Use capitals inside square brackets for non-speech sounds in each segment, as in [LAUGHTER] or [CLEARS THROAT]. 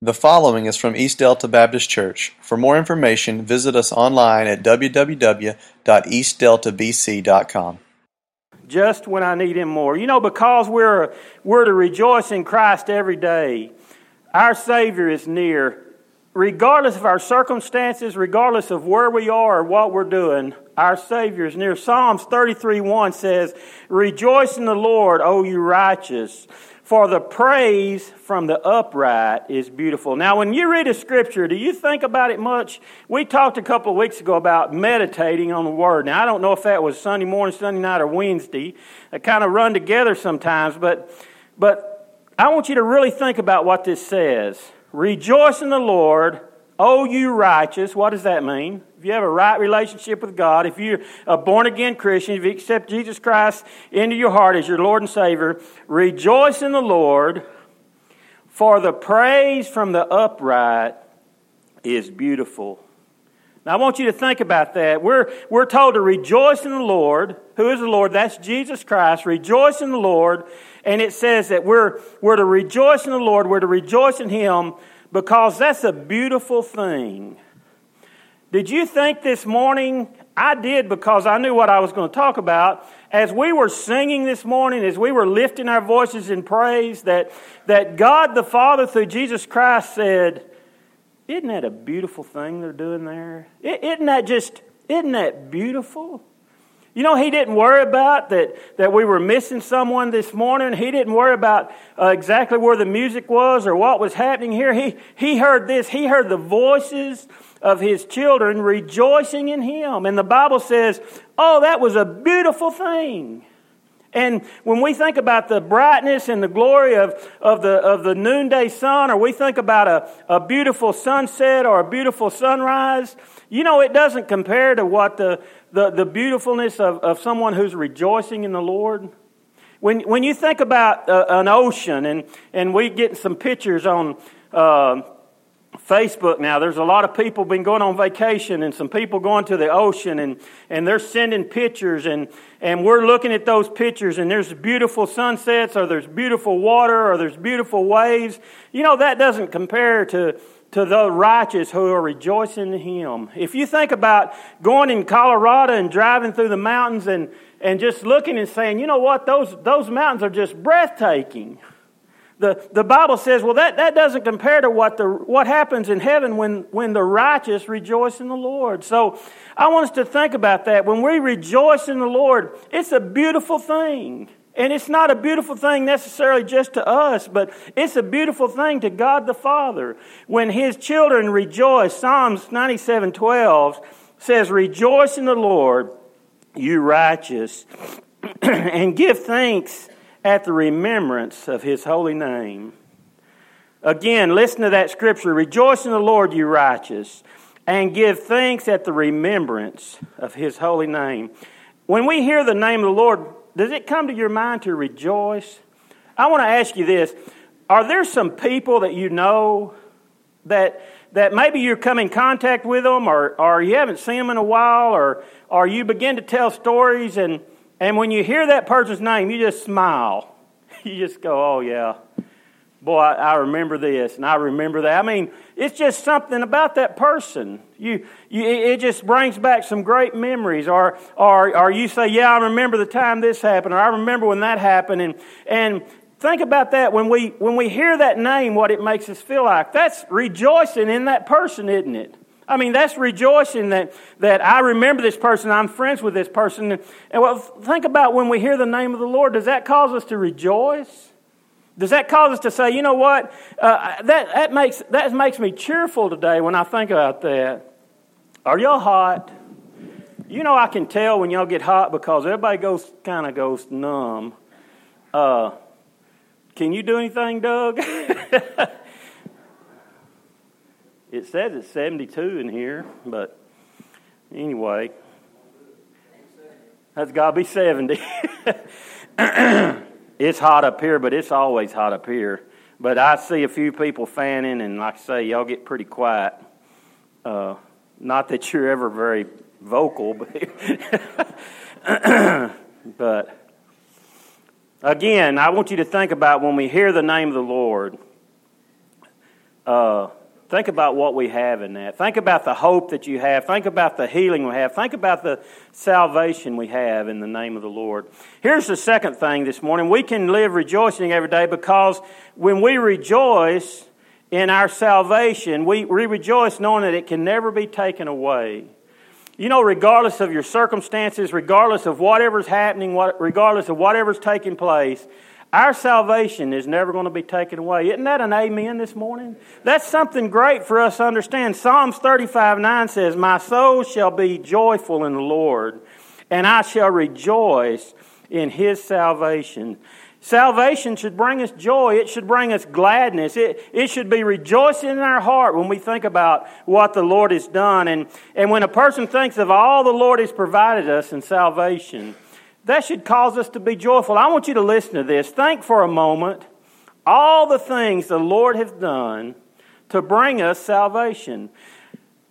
The following is from East Delta Baptist Church. For more information, visit us online at www.eastdeltabc.com. Just when I need Him more. You know, because we're, we're to rejoice in Christ every day, our Savior is near. Regardless of our circumstances, regardless of where we are or what we're doing, our Savior is near. Psalms 33 1 says, Rejoice in the Lord, O you righteous for the praise from the upright is beautiful. Now, when you read a scripture, do you think about it much? We talked a couple of weeks ago about meditating on the Word. Now, I don't know if that was Sunday morning, Sunday night, or Wednesday. They kind of run together sometimes, but, but I want you to really think about what this says. Rejoice in the Lord, O you righteous. What does that mean? if you have a right relationship with God, if you're a born again Christian, if you accept Jesus Christ into your heart as your Lord and Savior, rejoice in the Lord, for the praise from the upright is beautiful. Now, I want you to think about that. We're, we're told to rejoice in the Lord. Who is the Lord? That's Jesus Christ. Rejoice in the Lord. And it says that we're, we're to rejoice in the Lord. We're to rejoice in Him because that's a beautiful thing. Did you think this morning? I did because I knew what I was going to talk about. As we were singing this morning, as we were lifting our voices in praise, that, that God the Father through Jesus Christ said, Isn't that a beautiful thing they're doing there? Isn't that just, isn't that beautiful? You know, he didn't worry about that, that we were missing someone this morning. He didn't worry about uh, exactly where the music was or what was happening here. He, he heard this. He heard the voices of his children rejoicing in him. And the Bible says, oh, that was a beautiful thing. And when we think about the brightness and the glory of, of, the, of the noonday sun, or we think about a, a beautiful sunset or a beautiful sunrise, you know, it doesn't compare to what the, the, the beautifulness of, of someone who's rejoicing in the Lord? When, when you think about uh, an ocean, and, and we get some pictures on uh, Facebook now, there's a lot of people been going on vacation and some people going to the ocean and, and they're sending pictures and, and we're looking at those pictures and there's beautiful sunsets or there's beautiful water or there's beautiful waves. You know, that doesn't compare to, to the righteous who are rejoicing in Him. If you think about going in Colorado and driving through the mountains and, and just looking and saying, you know what, those, those mountains are just breathtaking. The, the Bible says, well, that, that doesn't compare to what, the, what happens in heaven when, when the righteous rejoice in the Lord. So I want us to think about that. When we rejoice in the Lord, it's a beautiful thing. And it's not a beautiful thing necessarily just to us, but it's a beautiful thing to God the Father. When His children rejoice, Psalms 97 12 says, Rejoice in the Lord, you righteous, [CLEARS THROAT] and give thanks at the remembrance of His holy name. Again, listen to that scripture Rejoice in the Lord, you righteous, and give thanks at the remembrance of His holy name. When we hear the name of the Lord, does it come to your mind to rejoice? I want to ask you this. Are there some people that you know that, that maybe you come in contact with them or, or you haven't seen them in a while or, or you begin to tell stories and, and when you hear that person's name, you just smile. [LAUGHS] You just go, oh, yeah. Boy, I, I remember this and I remember that. I mean, it's just something about that person. You, you, it just brings back some great memories. Or, or, or you say, Yeah, I remember the time this happened, or I remember when that happened. And, and think about that when we, when we hear that name, what it makes us feel like. That's rejoicing in that person, isn't it? I mean, that's rejoicing that, that I remember this person, I'm friends with this person. And well, think about when we hear the name of the Lord, does that cause us to rejoice? Does that cause us to say, you know what, uh, that, that, makes, that makes me cheerful today when I think about that? Are y'all hot? You know, I can tell when y'all get hot because everybody goes kind of goes numb. Uh, can you do anything, Doug? [LAUGHS] it says it's 72 in here, but anyway, that's got to be 70. [LAUGHS] It's hot up here, but it's always hot up here. But I see a few people fanning, and like I say, y'all get pretty quiet. Uh, not that you're ever very vocal, but, [LAUGHS] but again, I want you to think about when we hear the name of the Lord. uh, think about what we have in that. Think about the hope that you have. Think about the healing we have. Think about the salvation we have in the name of the Lord. Here's the second thing this morning. We can live rejoicing every day because when we rejoice in our salvation, we, we rejoice knowing that it can never be taken away. You know, regardless of your circumstances, regardless of whatever's happening, what, regardless of whatever's taking place, our salvation is never going to be taken away. Isn't that an amen this morning? That's something great for us to understand. Psalms 35 9 says, My soul shall be joyful in the Lord, and I shall rejoice in his salvation. Salvation should bring us joy. It should bring us gladness. It, it should be rejoicing in our heart when we think about what the Lord has done. And, and when a person thinks of all the Lord has provided us in salvation, that should cause us to be joyful. I want you to listen to this. Think for a moment all the things the Lord has done to bring us salvation.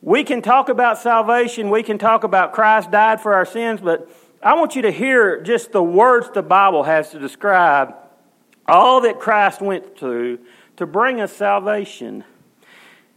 We can talk about salvation, we can talk about Christ died for our sins, but I want you to hear just the words the Bible has to describe all that Christ went through to bring us salvation.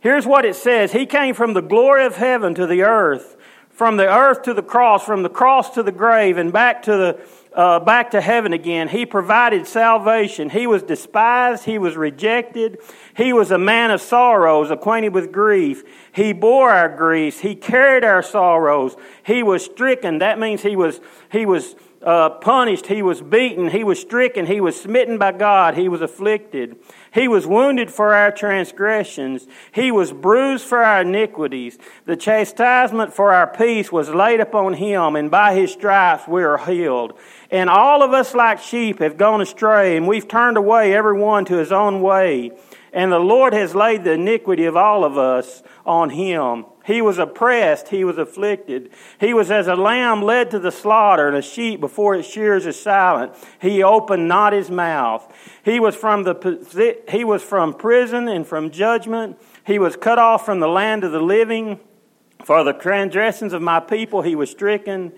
Here's what it says He came from the glory of heaven to the earth, from the earth to the cross, from the cross to the grave, and back to the uh, back to heaven again. He provided salvation. He was despised. He was rejected. He was a man of sorrows, acquainted with grief. He bore our griefs. He carried our sorrows. He was stricken. That means he was, he was uh, punished. He was beaten. He was stricken. He was smitten by God. He was afflicted. He was wounded for our transgressions. He was bruised for our iniquities. The chastisement for our peace was laid upon him, and by his stripes we are healed. And all of us, like sheep, have gone astray, and we've turned away every one to his own way. And the Lord has laid the iniquity of all of us on him. He was oppressed, he was afflicted. He was as a lamb led to the slaughter, and a sheep before its shears is silent. He opened not his mouth. He was from the he was from prison and from judgment. He was cut off from the land of the living. For the transgressions of my people he was stricken.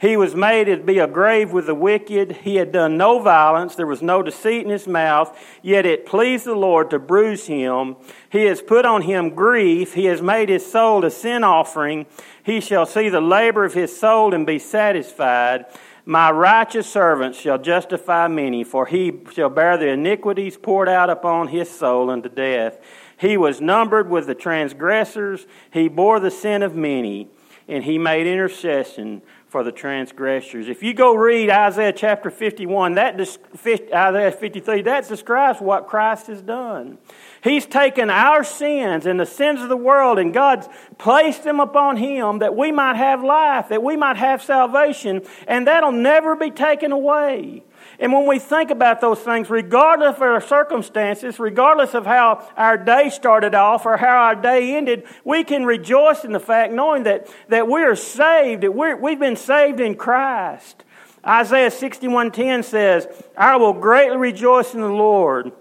He was made to be a grave with the wicked. He had done no violence. There was no deceit in his mouth. Yet it pleased the Lord to bruise him. He has put on him grief. He has made his soul a sin offering. He shall see the labor of his soul and be satisfied. My righteous servant shall justify many, for he shall bear the iniquities poured out upon his soul unto death. He was numbered with the transgressors. He bore the sin of many, and he made intercession for the transgressors. If you go read Isaiah chapter 51, that Isaiah 53, that describes what Christ has done. He's taken our sins and the sins of the world, and God's placed them upon Him that we might have life, that we might have salvation, and that'll never be taken away. And when we think about those things, regardless of our circumstances, regardless of how our day started off or how our day ended, we can rejoice in the fact knowing that, that we are saved, that we're, we've been saved in Christ. Isaiah 61.10 says, I will greatly rejoice in the Lord,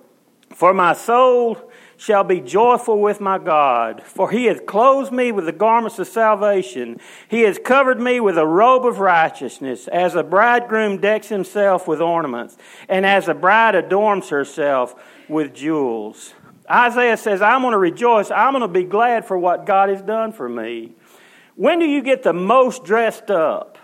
for my soul shall be joyful with my God, for he hath clothed me with the garments of salvation. He has covered me with a robe of righteousness, as a bridegroom decks himself with ornaments, and as a bride adorns herself with jewels. Isaiah says, I'm going to rejoice. I'm going to be glad for what God has done for me. When do you get the most dressed up?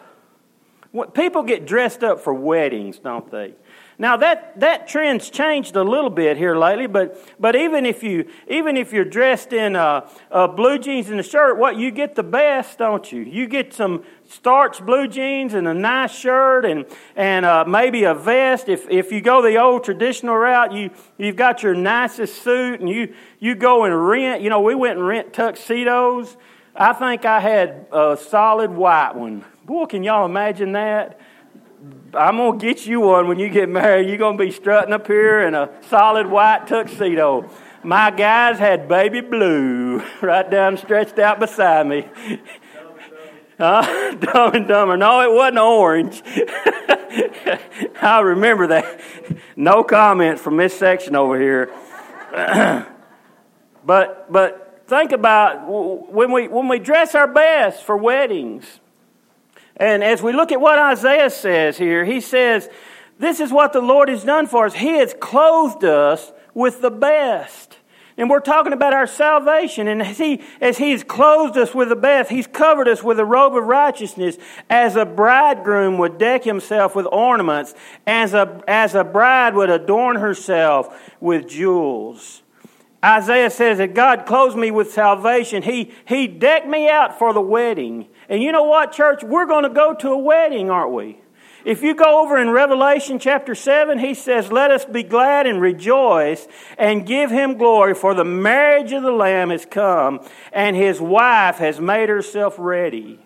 People get dressed up for weddings, don't they? Now that, that trend's changed a little bit here lately, but, but even if you even if you're dressed in blue jeans and a shirt, what you get the best, don't you? You get some starch blue jeans and a nice shirt and and uh, maybe a vest. If if you go the old traditional route, you you've got your nicest suit and you you go and rent. You know, we went and rent tuxedos. I think I had a solid white one. Boy, can y'all imagine that? I'm going to get you one when you get married. You're going to be strutting up here in a solid white tuxedo. My guys had baby blue [LAUGHS] right down stretched out beside me. Huh? [LAUGHS] Dumb and Dumber. No, it wasn't orange. [LAUGHS] I remember that. No comments from this section over here. [CLEARS THROAT] but but think about when we when we dress our best for weddings and as we look at what Isaiah says here, he says, This is what the Lord has done for us. He has clothed us with the best. And we're talking about our salvation. And as, he, as He's clothed us with the best, He's covered us with a robe of righteousness, as a bridegroom would deck himself with ornaments, as a, as a bride would adorn herself with jewels. Isaiah says that God clothed me with salvation. He, he decked me out for the wedding. And you know what, church? We're going to go to a wedding, aren't we? If you go over in Revelation chapter 7, he says, Let us be glad and rejoice and give him glory, for the marriage of the Lamb has come, and his wife has made herself ready.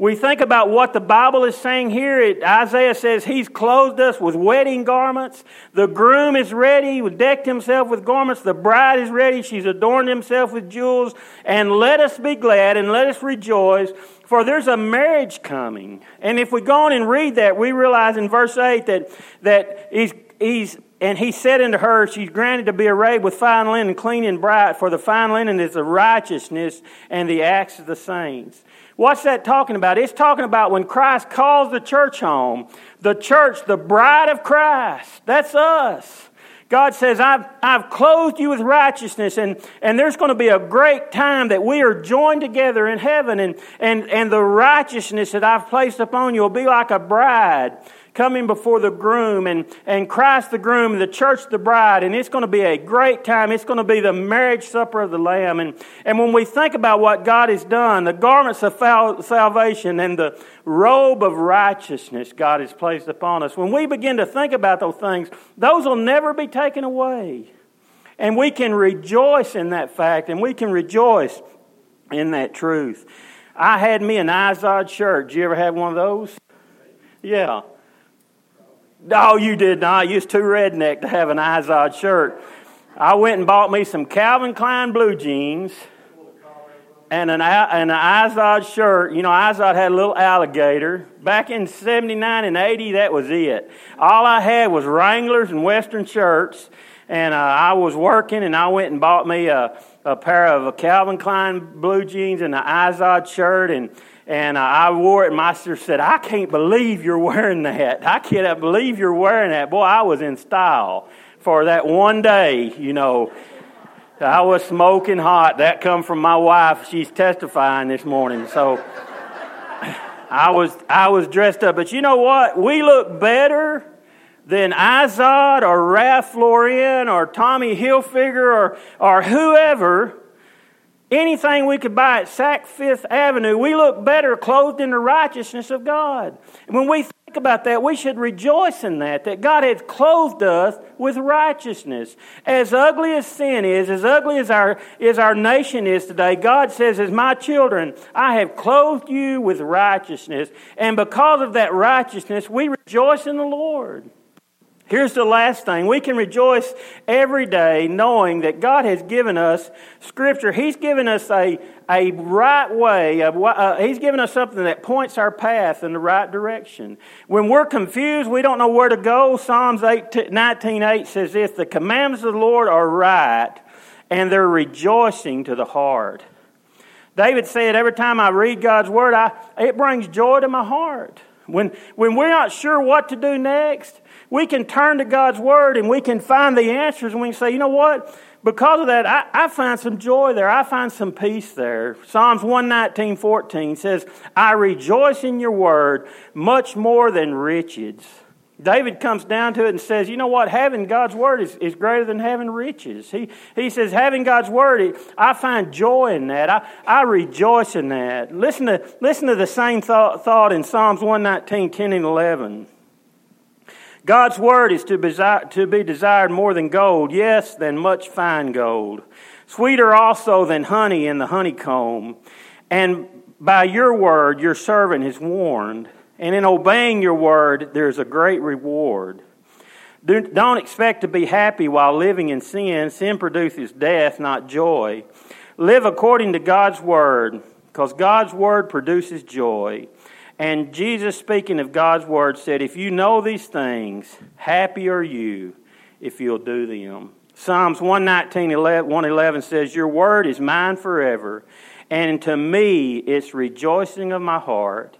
We think about what the Bible is saying here. It, Isaiah says he's clothed us with wedding garments. The groom is ready, decked himself with garments. The bride is ready. She's adorned himself with jewels. And let us be glad and let us rejoice, for there's a marriage coming. And if we go on and read that, we realize in verse 8 that, that he's, he's and he said unto her, She's granted to be arrayed with fine linen, clean and bright, for the fine linen is the righteousness and the acts of the saints. What's that talking about? It's talking about when Christ calls the church home, the church, the bride of Christ. That's us. God says, I've, I've clothed you with righteousness, and, and there's going to be a great time that we are joined together in heaven, and, and, and the righteousness that I've placed upon you will be like a bride coming before the groom and, and Christ the groom and the church the bride. And it's going to be a great time. It's going to be the marriage supper of the Lamb. And, and when we think about what God has done, the garments of salvation and the robe of righteousness God has placed upon us, when we begin to think about those things, those will never be taken away. And we can rejoice in that fact and we can rejoice in that truth. I had me an Izod shirt. Did you ever have one of those? Yeah. No, you did not. You was too redneck to have an Izod shirt. I went and bought me some Calvin Klein blue jeans and an, and an Izod shirt. You know, Izod had a little alligator. Back in 79 and 80, that was it. All I had was Wranglers and Western shirts. And uh, I was working and I went and bought me a, a pair of a Calvin Klein blue jeans and an Izod shirt. And and uh, I wore it. And my sister said, I can't believe you're wearing that. I can't believe you're wearing that. Boy, I was in style for that one day, you know. I was smoking hot. That come from my wife. She's testifying this morning. So [LAUGHS] I was I was dressed up. But you know what? We look better than Izod or Ralph Lauren or Tommy Hilfiger or, or whoever Anything we could buy at Saks Fifth Avenue, we look better clothed in the righteousness of God. And when we think about that, we should rejoice in that, that God has clothed us with righteousness. As ugly as sin is, as ugly as our, as our nation is today, God says, as my children, I have clothed you with righteousness. And because of that righteousness, we rejoice in the Lord. Here's the last thing. We can rejoice every day knowing that God has given us Scripture. He's given us a, a right way. A, uh, he's given us something that points our path in the right direction. When we're confused, we don't know where to go. Psalms 19.8 says this, The commandments of the Lord are right, and they're rejoicing to the heart. David said, every time I read God's Word, I, it brings joy to my heart. When, when we're not sure what to do next, we can turn to God's Word and we can find the answers and we can say, you know what? Because of that, I, I find some joy there. I find some peace there. Psalms 119, 14 says, I rejoice in your word much more than riches. David comes down to it and says, you know what? Having God's word is, is greater than having riches. He, he says, having God's word, I find joy in that. I, I rejoice in that. Listen to, listen to the same thought, thought in Psalms 119, 10 and 11. God's word is to, to be desired more than gold, yes, than much fine gold. Sweeter also than honey in the honeycomb. And by your word, your servant is warned. And in obeying your word, there's a great reward. Don't expect to be happy while living in sin. Sin produces death, not joy. Live according to God's word, because God's word produces joy. And Jesus, speaking of God's word, said, If you know these things, happy are you if you'll do them. Psalms 119, 111 says, Your word is mine forever, and to me it's rejoicing of my heart.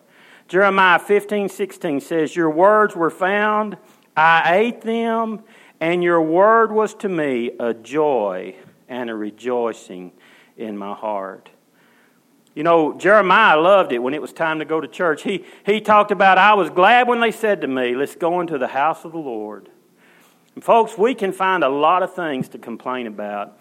Jeremiah 15, 16 says, Your words were found, I ate them, and your word was to me a joy and a rejoicing in my heart. You know, Jeremiah loved it when it was time to go to church. He, he talked about, I was glad when they said to me, Let's go into the house of the Lord. And folks, we can find a lot of things to complain about.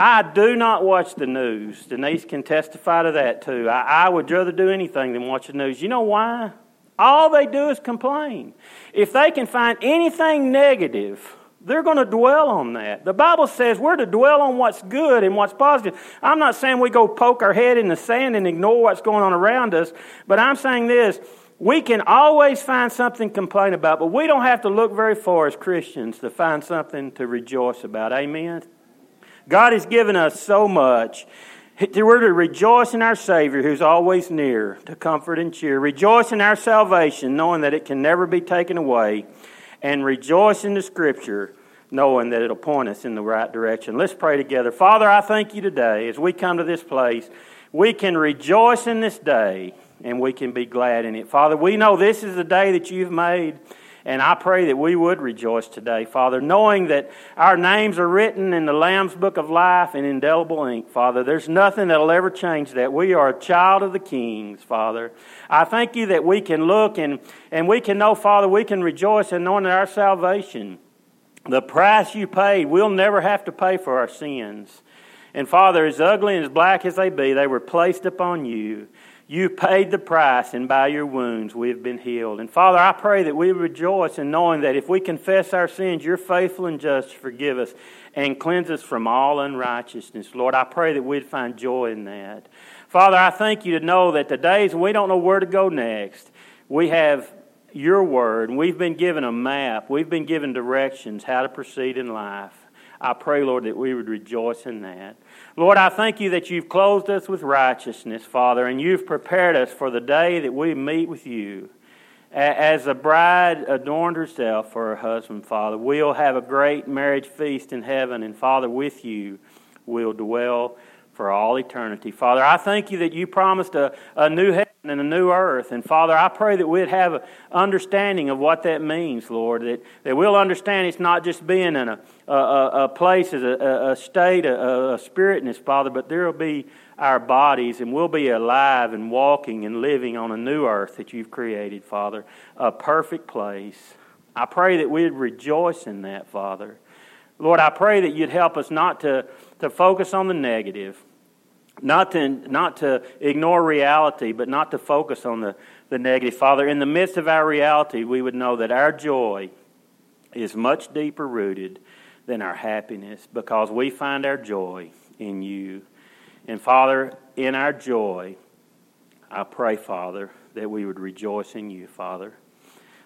I do not watch the news. Denise can testify to that too. I, I would rather do anything than watch the news. You know why? All they do is complain. If they can find anything negative, they're going to dwell on that. The Bible says we're to dwell on what's good and what's positive. I'm not saying we go poke our head in the sand and ignore what's going on around us, but I'm saying this we can always find something to complain about, but we don't have to look very far as Christians to find something to rejoice about. Amen? God has given us so much. We're to rejoice in our Savior who's always near to comfort and cheer. Rejoice in our salvation, knowing that it can never be taken away and rejoice in the Scripture, knowing that it'll point us in the right direction. Let's pray together. Father, I thank you today as we come to this place. We can rejoice in this day and we can be glad in it. Father, we know this is the day that you've made. And I pray that we would rejoice today, Father, knowing that our names are written in the Lamb's Book of Life in indelible ink, Father. There's nothing that'll ever change that. We are a child of the Kings, Father. I thank you that we can look and, and we can know, Father, we can rejoice in knowing that our salvation, the price you paid, we'll never have to pay for our sins. And Father, as ugly and as black as they be, they were placed upon you. You paid the price, and by your wounds we have been healed. And Father, I pray that we rejoice in knowing that if we confess our sins, you're faithful and just to forgive us and cleanse us from all unrighteousness. Lord, I pray that we'd find joy in that. Father, I thank you to know that the days we don't know where to go next, we have your word, and we've been given a map, we've been given directions how to proceed in life. I pray, Lord, that we would rejoice in that. Lord, I thank you that you've clothed us with righteousness, Father, and you've prepared us for the day that we meet with you. As a bride adorned herself for her husband, Father, we'll have a great marriage feast in heaven, and Father, with you we'll dwell for all eternity. Father, I thank you that you promised a, a new heaven and a new earth. And Father, I pray that we'd have an understanding of what that means, Lord, that, that we'll understand it's not just being in a, a, a place, as a, a state, a, a spiritness, Father, but there will be our bodies and we'll be alive and walking and living on a new earth that you've created, Father, a perfect place. I pray that we'd rejoice in that, Father. Lord, I pray that you'd help us not to, to focus on the negative not to, not to ignore reality, but not to focus on the, the negative. Father, in the midst of our reality, we would know that our joy is much deeper rooted than our happiness because we find our joy in you. And Father, in our joy, I pray, Father, that we would rejoice in you, Father.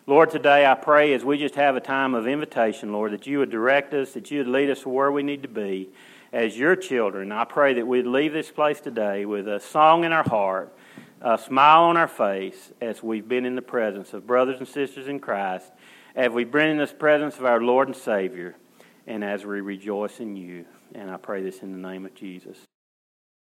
Lord, today I pray as we just have a time of invitation, Lord, that you would direct us, that you would lead us where we need to be as your children, I pray that we'd leave this place today with a song in our heart, a smile on our face as we've been in the presence of brothers and sisters in Christ, as we've been in the presence of our Lord and Savior, and as we rejoice in you. And I pray this in the name of Jesus.